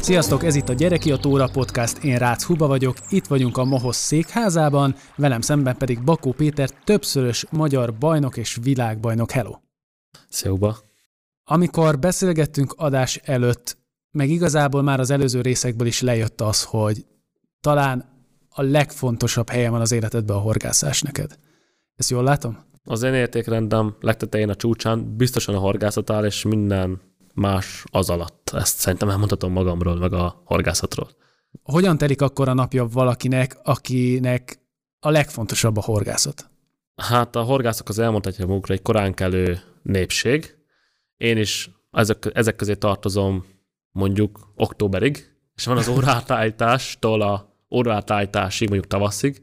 Sziasztok, ez itt a Gyereki a Tóra Podcast, én Rácz Huba vagyok, itt vagyunk a Mohoz székházában, velem szemben pedig Bakó Péter, többszörös magyar bajnok és világbajnok. Hello! Szia, Amikor beszélgettünk adás előtt, meg igazából már az előző részekből is lejött az, hogy talán a legfontosabb helye van az életedben a horgászás neked. Ezt jól látom? Az én értékrendem legtetején a csúcsán biztosan a horgászat áll, és minden más az alatt. Ezt szerintem elmondhatom magamról, meg a horgászatról. Hogyan telik akkor a napja valakinek, akinek a legfontosabb a horgászat? Hát a horgászok az elmondhatják magukra egy korán kelő népség. Én is ezek, ezek közé tartozom mondjuk októberig, és van az órátállítástól a órátállításig, mondjuk tavaszig,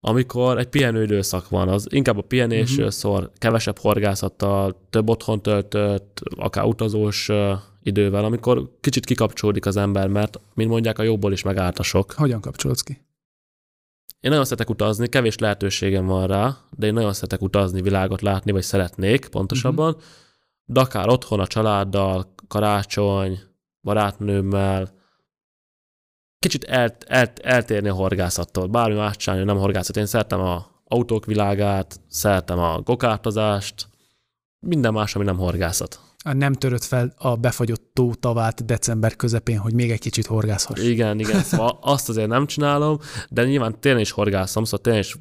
amikor egy pihenő időszak van, az inkább a pihenésről uh-huh. szól, kevesebb horgászattal, több otthon töltött, akár utazós idővel, amikor kicsit kikapcsolódik az ember, mert, mint mondják, a jóból is megállt a sok. Hogyan kapcsolódsz ki? Én nagyon szeretek utazni, kevés lehetőségem van rá, de én nagyon szeretek utazni, világot látni, vagy szeretnék pontosabban. Uh-huh. De akár otthon a családdal, karácsony, barátnőmmel, kicsit el, el, eltérni a horgászattól. Bármi más csinálni, nem horgászat. Én szeretem a autók világát, szeretem a gokártozást, minden más, ami nem horgászat. Nem törött fel a befagyott tó tavát december közepén, hogy még egy kicsit horgászhass. Igen, igen, szóval azt azért nem csinálom, de nyilván tényleg is horgászom, szóval tényleg is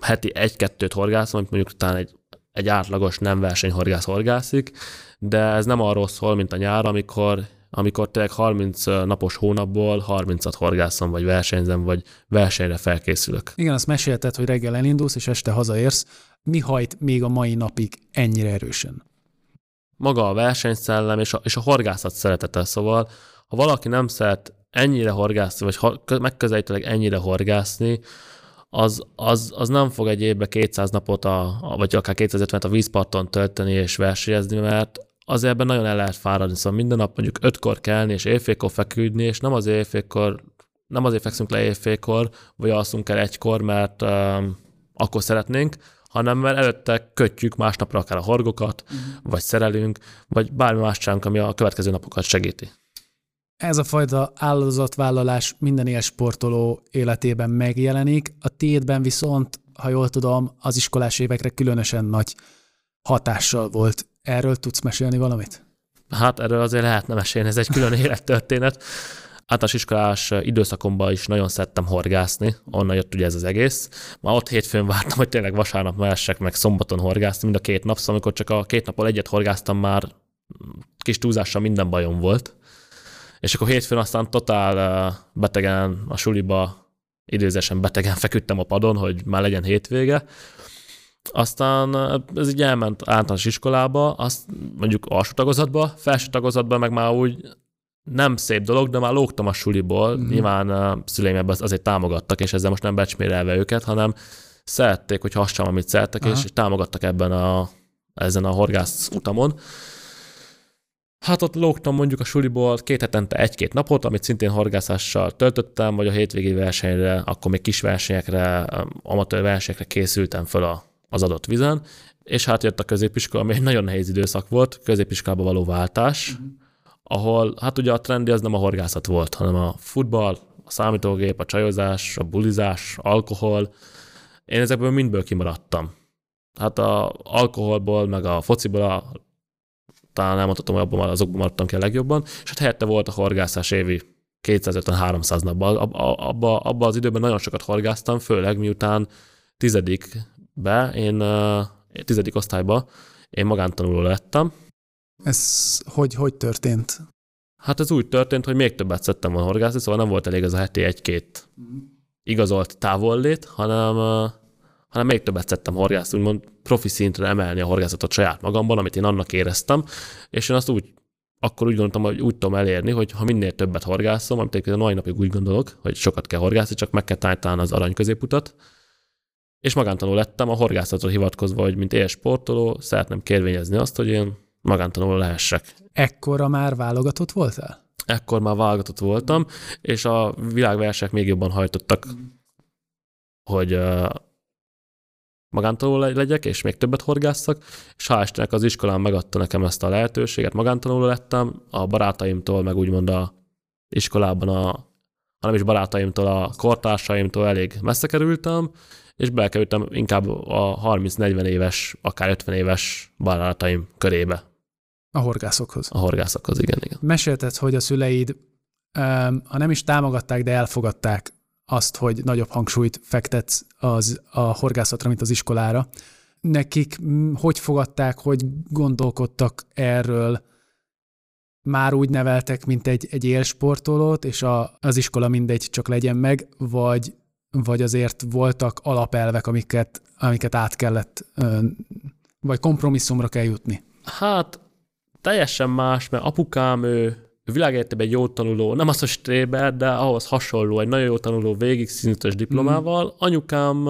heti egy-kettőt horgászom, amit mondjuk talán egy, egy átlagos nem versenyhorgász horgászik, de ez nem arról szól, mint a nyár, amikor amikor tényleg 30 napos hónapból 30-at horgászom, vagy versenyzem, vagy versenyre felkészülök. Igen, azt mesélted, hogy reggel elindulsz, és este hazaérsz. Mi hajt még a mai napig ennyire erősen? Maga a versenyszellem és a, és a horgászat szeretete. Szóval, ha valaki nem szeret ennyire horgászni, vagy megközelítőleg ennyire horgászni, az, az, az nem fog egy évbe 200 napot, a, vagy akár 250 a vízparton tölteni és versenyezni, mert azért ebben nagyon el lehet fáradni, szóval minden nap mondjuk ötkor kelni, és éjfélkor feküdni, és nem az éjfélkor, nem azért fekszünk le éjfélkor, vagy alszunk el egykor, mert um, akkor szeretnénk, hanem mert előtte kötjük másnapra akár a horgokat, uh-huh. vagy szerelünk, vagy bármi más csánk, ami a következő napokat segíti. Ez a fajta áldozatvállalás minden ilyen sportoló életében megjelenik, a tétben viszont, ha jól tudom, az iskolás évekre különösen nagy hatással volt. Erről tudsz mesélni valamit? Hát erről azért lehetne mesélni, ez egy külön élettörténet. Általános iskolás időszakomban is nagyon szerettem horgászni, onnan jött ugye ez az egész. Már ott hétfőn vártam, hogy tényleg vasárnap mehessek meg szombaton horgászni, mind a két nap, szóval amikor csak a két napon egyet horgáztam, már kis túlzással minden bajom volt. És akkor hétfőn aztán totál betegen a suliba, időzésen betegen feküdtem a padon, hogy már legyen hétvége, aztán ez így elment általános iskolába, azt mondjuk alsó tagozatba, felső tagozatba meg már úgy nem szép dolog, de már lógtam a suliból. Mm. Nyilván a szüleim ebben azért támogattak, és ezzel most nem becsmérelve őket, hanem szerették, hogy hassam, amit szerettek, Aha. és támogattak ebben a, ezen a horgász utamon. Hát ott lógtam mondjuk a suliból két hetente egy-két napot, amit szintén horgászással töltöttem, vagy a hétvégi versenyre, akkor még kis versenyekre, amatőr versenyekre készültem föl a az adott vizen, és hát jött a középiskola, ami egy nagyon nehéz időszak volt, középiskolába való váltás, uh-huh. ahol hát ugye a trendi az nem a horgászat volt, hanem a futball, a számítógép, a csajozás, a bulizás, alkohol. Én ezekből mindből kimaradtam. Hát a alkoholból, meg a fociból a, talán elmondhatom, hogy abban azokban maradtam ki a legjobban, és hát helyette volt a horgászás évi 250-300 napban. Abba, abba, abba az időben nagyon sokat horgáztam, főleg miután tizedik be, én tizedik osztályba, én magántanuló lettem. Ez hogy, hogy történt? Hát ez úgy történt, hogy még többet szedtem volna horgászni, szóval nem volt elég ez a heti egy-két igazolt távollét, hanem, hanem még többet szedtem horgászni, úgymond profi szintre emelni a horgászatot saját magamban, amit én annak éreztem, és én azt úgy akkor úgy gondoltam, hogy úgy tudom elérni, hogy ha minél többet horgászom, amit egyébként a mai napig úgy gondolok, hogy sokat kell horgászni, csak meg kell találni az arany középutat, és magántanul lettem, a horgászatra hivatkozva, hogy mint éles sportoló, szeretném kérvényezni azt, hogy én magántanul lehessek. Ekkora már válogatott voltál? Ekkor már válogatott voltam, és a világversek még jobban hajtottak, mm. hogy uh, magántanuló legyek, és még többet horgásszak, és hál' az iskolán megadta nekem ezt a lehetőséget, magántanuló lettem, a barátaimtól, meg úgymond a iskolában a hanem is barátaimtól, a kortársaimtól elég messze kerültem, és bekerültem inkább a 30-40 éves, akár 50 éves barátaim körébe. A horgászokhoz. A horgászokhoz, igen, igen. Mesélted, hogy a szüleid, ha nem is támogatták, de elfogadták azt, hogy nagyobb hangsúlyt fektetsz az, a horgászatra, mint az iskolára. Nekik hogy fogadták, hogy gondolkodtak erről, már úgy neveltek, mint egy, egy élsportolót, és a, az iskola mindegy, csak legyen meg, vagy, vagy azért voltak alapelvek, amiket, amiket át kellett, vagy kompromisszumra kell jutni? Hát teljesen más, mert apukám ő világegyetemben egy jó tanuló, nem az, hogy stréber, de ahhoz hasonló, egy nagyon jó tanuló végig szintes diplomával. Mm. Anyukám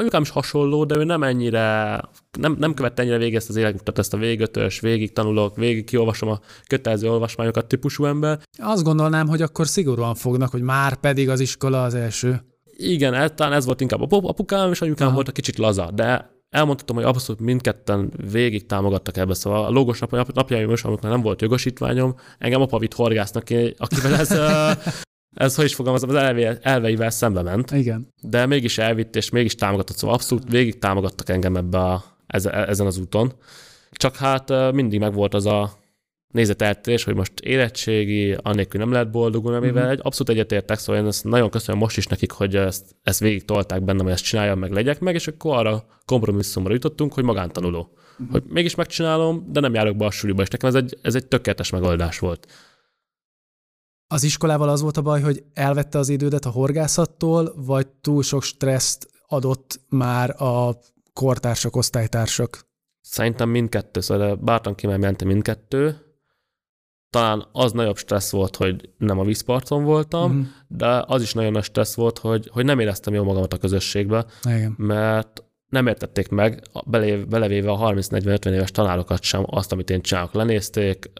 Anyukám is hasonló, de ő nem ennyire, nem, nem követte ennyire végig ezt az életutat, ezt a végötös, végig tanulok, végig kiolvasom a kötelező olvasmányokat típusú ember. Azt gondolnám, hogy akkor szigorúan fognak, hogy már pedig az iskola az első. Igen, ez, talán ez volt inkább a apukám, és anyukám Aha. volt a kicsit laza, de elmondhatom, hogy abszolút mindketten végig támogattak ebbe, szóval a logos nap, napjaim is, amikor nem volt jogosítványom, engem apa vitt horgásznak, akivel ez ez, hogy is fogalmazom, az elve, elveivel szembe ment. Igen. De mégis elvitt, és mégis támogatott, szóval abszolút végig támogattak engem ebbe a, ezen az úton. Csak hát mindig megvolt az a nézeteltérés, hogy most érettségi, annélkül nem lehet boldogulni, amivel mm-hmm. egy abszolút egyetértek, szóval én ezt nagyon köszönöm most is nekik, hogy ezt, ezt végig tolták bennem, hogy ezt csináljam, meg legyek meg, és akkor arra kompromisszumra jutottunk, hogy magántanuló. Mm-hmm. Hogy mégis megcsinálom, de nem járok be a suliba, és nekem ez egy, ez egy tökéletes megoldás volt. Az iskolával az volt a baj, hogy elvette az idődet a horgászattól, vagy túl sok stresszt adott már a kortársak, osztálytársak? Szerintem mindkettő, szóval bártan kimentem mindkettő. Talán az nagyobb stressz volt, hogy nem a vízparton voltam, mm. de az is nagyon nagy stressz volt, hogy, hogy nem éreztem jól magamat a közösségbe, Igen. mert nem értették meg, belevéve a 30-40-50 éves tanárokat sem azt, amit én csinálok. Lenézték,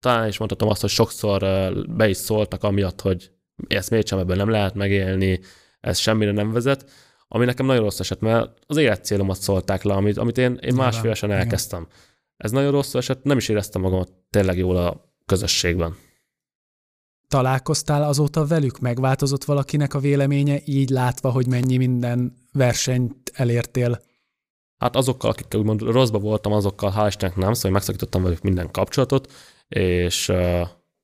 talán is mondhatom azt, hogy sokszor be is szóltak amiatt, hogy ezt miért sem ebből nem lehet megélni, ez semmire nem vezet, ami nekem nagyon rossz eset, mert az életcélomat szólták le, amit, amit én, én másfélesen elkezdtem. Igen. Ez nagyon rossz eset, nem is éreztem magamat tényleg jól a közösségben. Találkoztál azóta velük? Megváltozott valakinek a véleménye, így látva, hogy mennyi minden versenyt elértél? Hát azokkal, akikkel úgymond rosszba voltam, azokkal hál' Istennek nem, szóval megszakítottam velük minden kapcsolatot, és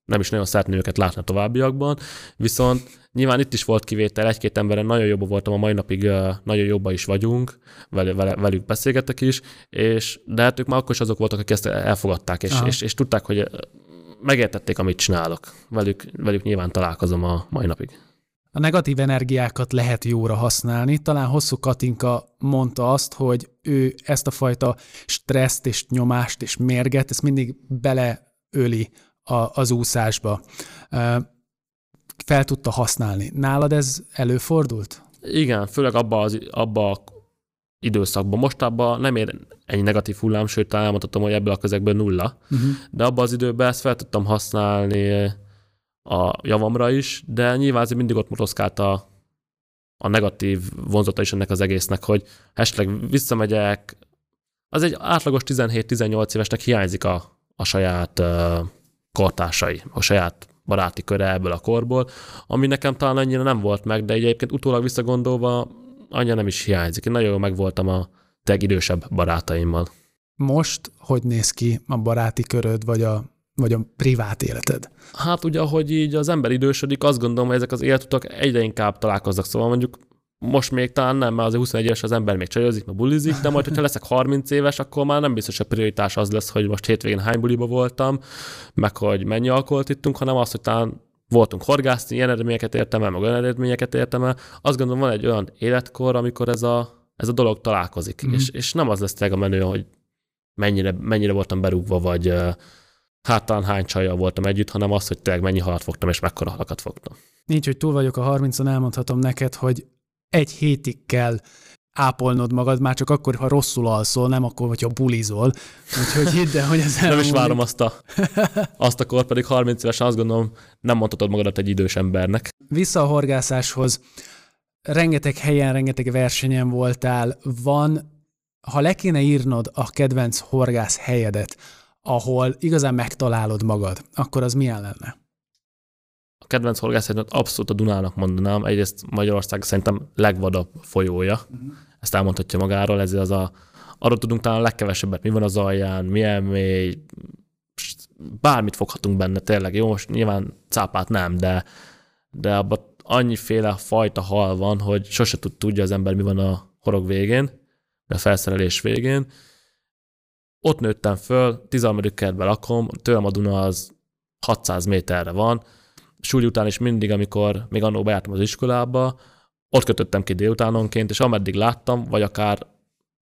nem is nagyon szeretném őket látni a továbbiakban, viszont nyilván itt is volt kivétel, egy-két emberen nagyon jobban voltam, a mai napig nagyon jobban is vagyunk, velük beszélgetek is, és de hát ők már akkor is azok voltak, akik ezt elfogadták, és, és, és tudták, hogy megértették, amit csinálok. Velük, velük nyilván találkozom a mai napig. A negatív energiákat lehet jóra használni. Talán Hosszú Katinka mondta azt, hogy ő ezt a fajta stresszt és nyomást és mérget, ezt mindig beleöli a, az úszásba. Fel tudta használni. Nálad ez előfordult? Igen, főleg abba az abba időszakban. Mostában nem ér ennyi negatív hullám, sőt, talán elmondhatom, hogy ebből a közegből nulla, uh-huh. de abban az időben ezt fel tudtam használni a javamra is, de nyilván azért mindig ott motoszkált a, a negatív vonzata is ennek az egésznek, hogy esetleg visszamegyek, az egy átlagos 17-18 évesnek hiányzik a, a saját kortársai, a saját baráti köre ebből a korból, ami nekem talán annyira nem volt meg, de egyébként utólag visszagondolva annyira nem is hiányzik. Én nagyon jól megvoltam a teg idősebb barátaimmal. Most hogy néz ki a baráti köröd, vagy a vagy a privát életed? Hát ugye, ahogy így az ember idősödik, azt gondolom, hogy ezek az életutak egyre inkább találkoznak. Szóval mondjuk most még talán nem, mert azért 21 éves az ember még csajozik, meg bulizik, de majd, hogyha leszek 30 éves, akkor már nem biztos, hogy a prioritás az lesz, hogy most hétvégén hány buliba voltam, meg hogy mennyi alkoholt ittunk, hanem az, hogy talán voltunk horgászni, ilyen eredményeket értem el, meg olyan eredményeket értem el. Azt gondolom, van egy olyan életkor, amikor ez a, ez a dolog találkozik, mm. és, és nem az lesz a menő, hogy mennyire, mennyire voltam berúgva, vagy hátán hány csajjal voltam együtt, hanem az, hogy tényleg mennyi halat fogtam, és mekkora halakat fogtam. Nincs, hogy túl vagyok a 30-on, elmondhatom neked, hogy egy hétig kell ápolnod magad, már csak akkor, ha rosszul alszol, nem akkor, hogyha bulizol. Úgyhogy hidd el, hogy ez Nem is várom azt a, azt a kor, pedig 30 évesen azt gondolom, nem mondhatod magadat egy idős embernek. Vissza a horgászáshoz. rengeteg helyen, rengeteg versenyen voltál, van, ha le kéne írnod a kedvenc horgász helyedet, ahol igazán megtalálod magad, akkor az milyen lenne? Kedvenc horgászhelyet abszolút a Dunának mondanám. Egyrészt Magyarország szerintem legvadabb folyója. Uh-huh. Ezt elmondhatja magáról, ezért az a, arról tudunk talán a legkevesebbet, mi van az alján, milyen mély, bármit foghatunk benne tényleg. Jó, most nyilván cápát nem, de, de abban annyiféle fajta hal van, hogy sose tud tudja az ember, mi van a horog végén, a felszerelés végén. Ott nőttem föl, 13. kertben lakom, tőlem a Duna az 600 méterre van, súly után is mindig, amikor még annó bejártam az iskolába, ott kötöttem ki délutánonként, és ameddig láttam, vagy akár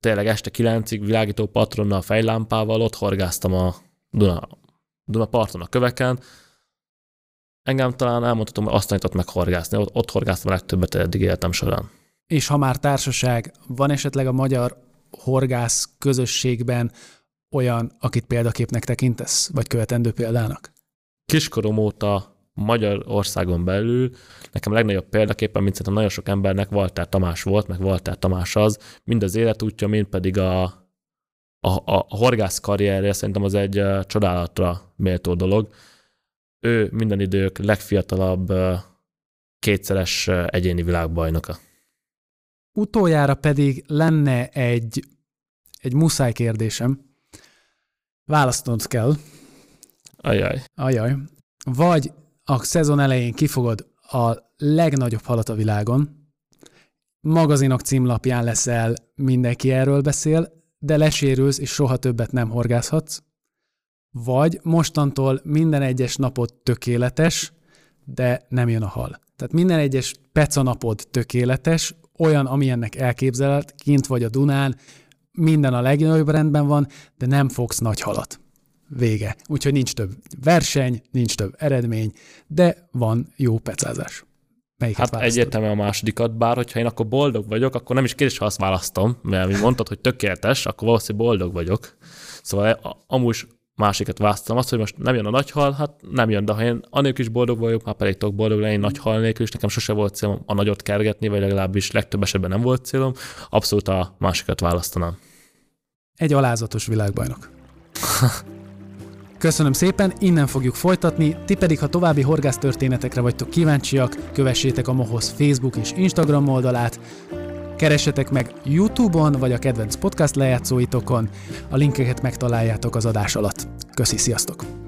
tényleg este kilencig világító patronnal, fejlámpával, ott horgáztam a Duna, Duna parton a köveken. Engem talán elmondhatom, hogy azt tanított meg horgászni. Ott, ott horgáztam a legtöbbet eddig életem során. És ha már társaság, van esetleg a magyar horgász közösségben olyan, akit példaképnek tekintesz, vagy követendő példának? Kiskorom óta Magyarországon belül nekem a legnagyobb példaképpen, mint szerintem nagyon sok embernek Walter Tamás volt, meg Walter Tamás az, mind az életútja, mind pedig a, a, a, a horgász karrierje szerintem az egy csodálatra méltó dolog. Ő minden idők legfiatalabb kétszeres egyéni világbajnoka. Utoljára pedig lenne egy, egy muszáj kérdésem. Választanod kell. Ajaj. Ajaj. Vagy a szezon elején kifogod a legnagyobb halat a világon, magazinok címlapján leszel, mindenki erről beszél, de lesérülsz, és soha többet nem horgászhatsz, vagy mostantól minden egyes napod tökéletes, de nem jön a hal. Tehát minden egyes peca napod tökéletes, olyan, amilyennek elképzeled, kint vagy a Dunán, minden a legnagyobb rendben van, de nem fogsz nagy halat vége. Úgyhogy nincs több verseny, nincs több eredmény, de van jó pecázás. Melyiket hát egyértelműen a másodikat, bár hogyha én akkor boldog vagyok, akkor nem is kérdés, ha azt választom, mert mi mondtad, hogy tökéletes, akkor valószínűleg boldog vagyok. Szóval amúgy másikat választom. Azt, hogy most nem jön a nagy hal, hát nem jön, de ha én anélkül is boldog vagyok, már pedig tudok boldog lenni nagy hal nélkül, és nekem sose volt célom a nagyot kergetni, vagy legalábbis legtöbb esetben nem volt célom, abszolút a másikat választanám. Egy alázatos világbajnok. Köszönöm szépen, innen fogjuk folytatni, ti pedig, ha további horgász történetekre vagytok kíváncsiak, kövessétek a Mohoz Facebook és Instagram oldalát, keressetek meg YouTube-on vagy a kedvenc podcast lejátszóitokon, a linkeket megtaláljátok az adás alatt. Köszi, sziasztok!